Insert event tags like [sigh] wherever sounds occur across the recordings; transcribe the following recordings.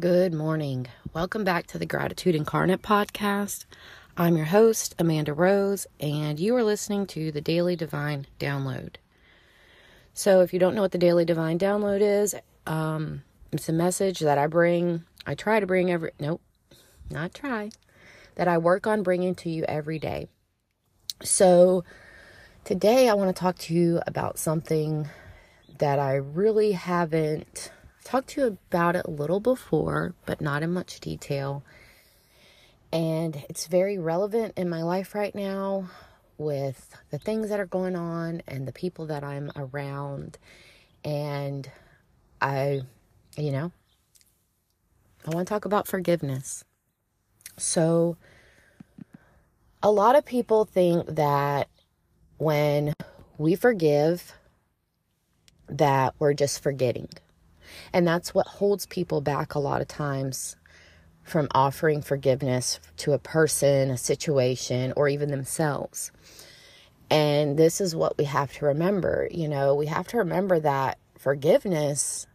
Good morning. Welcome back to the Gratitude Incarnate podcast. I'm your host, Amanda Rose, and you are listening to the Daily Divine Download. So, if you don't know what the Daily Divine Download is, um, it's a message that I bring, I try to bring every, nope, not try, that I work on bringing to you every day. So, today I want to talk to you about something that I really haven't talked to you about it a little before, but not in much detail. And it's very relevant in my life right now with the things that are going on and the people that I'm around. And I, you know, I want to talk about forgiveness. So, a lot of people think that when we forgive, that we're just forgetting. And that's what holds people back a lot of times from offering forgiveness to a person, a situation, or even themselves. And this is what we have to remember. You know, we have to remember that forgiveness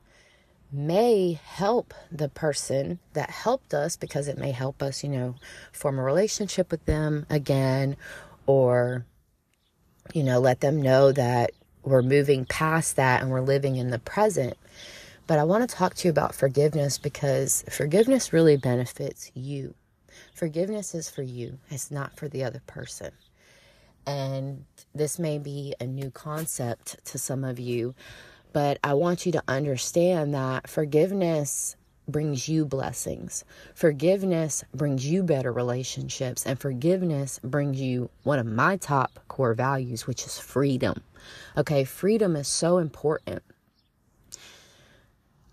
may help the person that helped us because it may help us, you know, form a relationship with them again or, you know, let them know that we're moving past that and we're living in the present. But I want to talk to you about forgiveness because forgiveness really benefits you. Forgiveness is for you, it's not for the other person. And this may be a new concept to some of you, but I want you to understand that forgiveness brings you blessings. Forgiveness brings you better relationships. And forgiveness brings you one of my top core values, which is freedom. Okay, freedom is so important.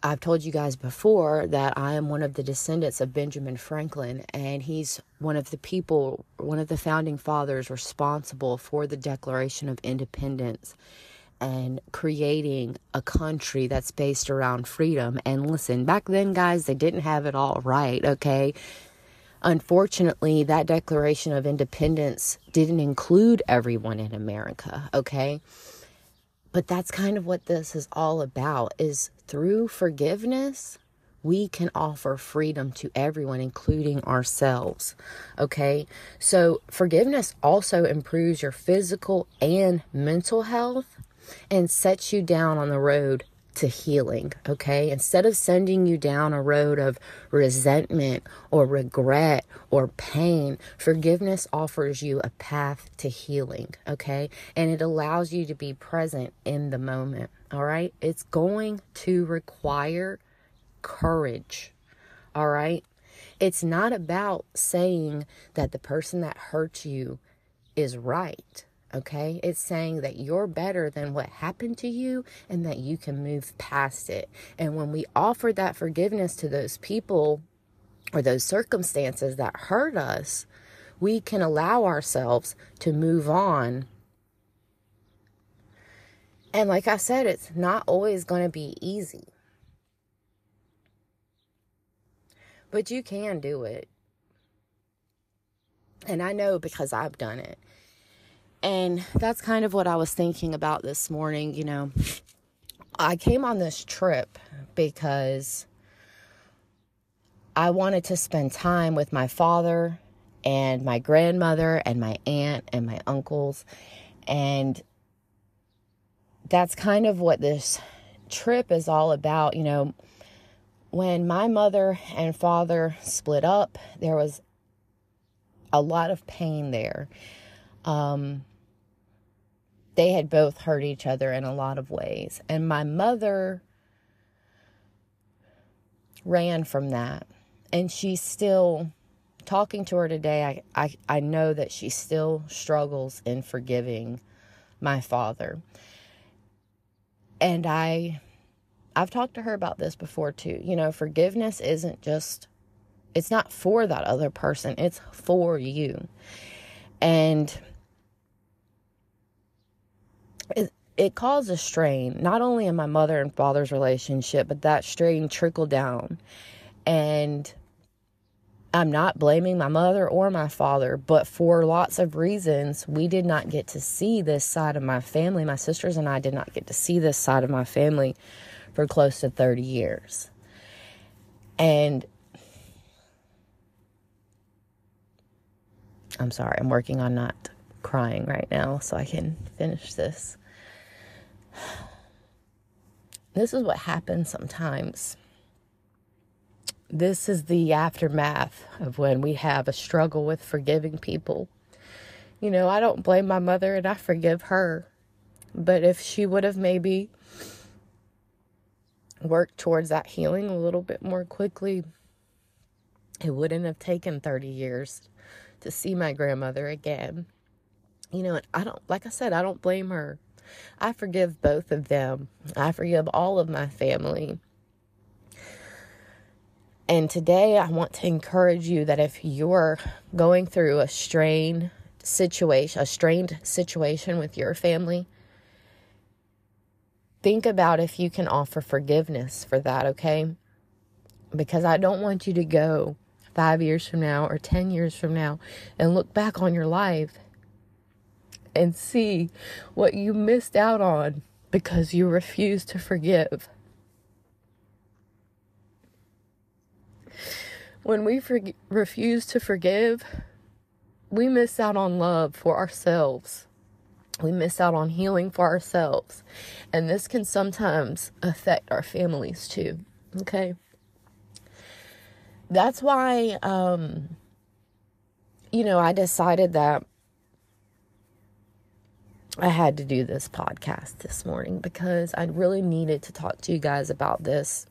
I've told you guys before that I am one of the descendants of Benjamin Franklin, and he's one of the people, one of the founding fathers responsible for the Declaration of Independence and creating a country that's based around freedom. And listen, back then, guys, they didn't have it all right, okay? Unfortunately, that Declaration of Independence didn't include everyone in America, okay? But that's kind of what this is all about is through forgiveness, we can offer freedom to everyone, including ourselves. Okay. So, forgiveness also improves your physical and mental health and sets you down on the road to healing, okay? Instead of sending you down a road of resentment or regret or pain, forgiveness offers you a path to healing, okay? And it allows you to be present in the moment, all right? It's going to require courage, all right? It's not about saying that the person that hurt you is right Okay, it's saying that you're better than what happened to you and that you can move past it. And when we offer that forgiveness to those people or those circumstances that hurt us, we can allow ourselves to move on. And like I said, it's not always going to be easy. But you can do it. And I know because I've done it. And that's kind of what I was thinking about this morning. You know, I came on this trip because I wanted to spend time with my father and my grandmother and my aunt and my uncles. And that's kind of what this trip is all about. You know, when my mother and father split up, there was a lot of pain there. Um, they had both hurt each other in a lot of ways. And my mother ran from that. And she's still talking to her today. I, I, I know that she still struggles in forgiving my father. And I I've talked to her about this before too. You know, forgiveness isn't just it's not for that other person, it's for you. And it, it caused a strain, not only in my mother and father's relationship, but that strain trickled down. And I'm not blaming my mother or my father, but for lots of reasons, we did not get to see this side of my family. My sisters and I did not get to see this side of my family for close to 30 years. And I'm sorry, I'm working on not crying right now so I can finish this. This is what happens sometimes. This is the aftermath of when we have a struggle with forgiving people. You know, I don't blame my mother and I forgive her. But if she would have maybe worked towards that healing a little bit more quickly, it wouldn't have taken 30 years to see my grandmother again. You know, I don't, like I said, I don't blame her. I forgive both of them. I forgive all of my family. And today I want to encourage you that if you're going through a strained situation, a strained situation with your family, think about if you can offer forgiveness for that, okay? Because I don't want you to go five years from now or 10 years from now and look back on your life and see what you missed out on because you refuse to forgive. When we for- refuse to forgive, we miss out on love for ourselves. We miss out on healing for ourselves. And this can sometimes affect our families too. Okay? That's why, um, you know, I decided that I had to do this podcast this morning because I really needed to talk to you guys about this.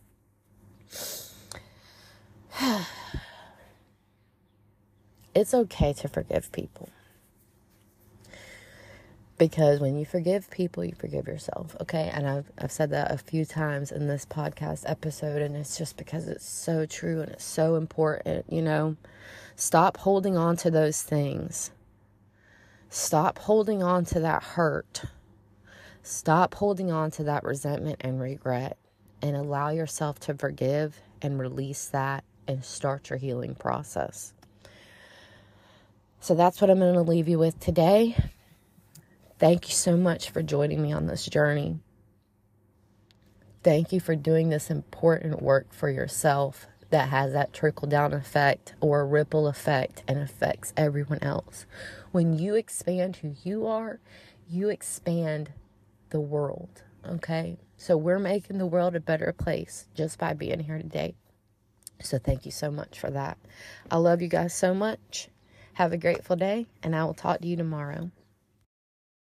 [sighs] it's okay to forgive people. Because when you forgive people, you forgive yourself, okay? And I've, I've said that a few times in this podcast episode, and it's just because it's so true and it's so important, you know? Stop holding on to those things Stop holding on to that hurt. Stop holding on to that resentment and regret and allow yourself to forgive and release that and start your healing process. So that's what I'm going to leave you with today. Thank you so much for joining me on this journey. Thank you for doing this important work for yourself that has that trickle down effect or ripple effect and affects everyone else. When you expand who you are, you expand the world. Okay? So we're making the world a better place just by being here today. So thank you so much for that. I love you guys so much. Have a grateful day, and I will talk to you tomorrow.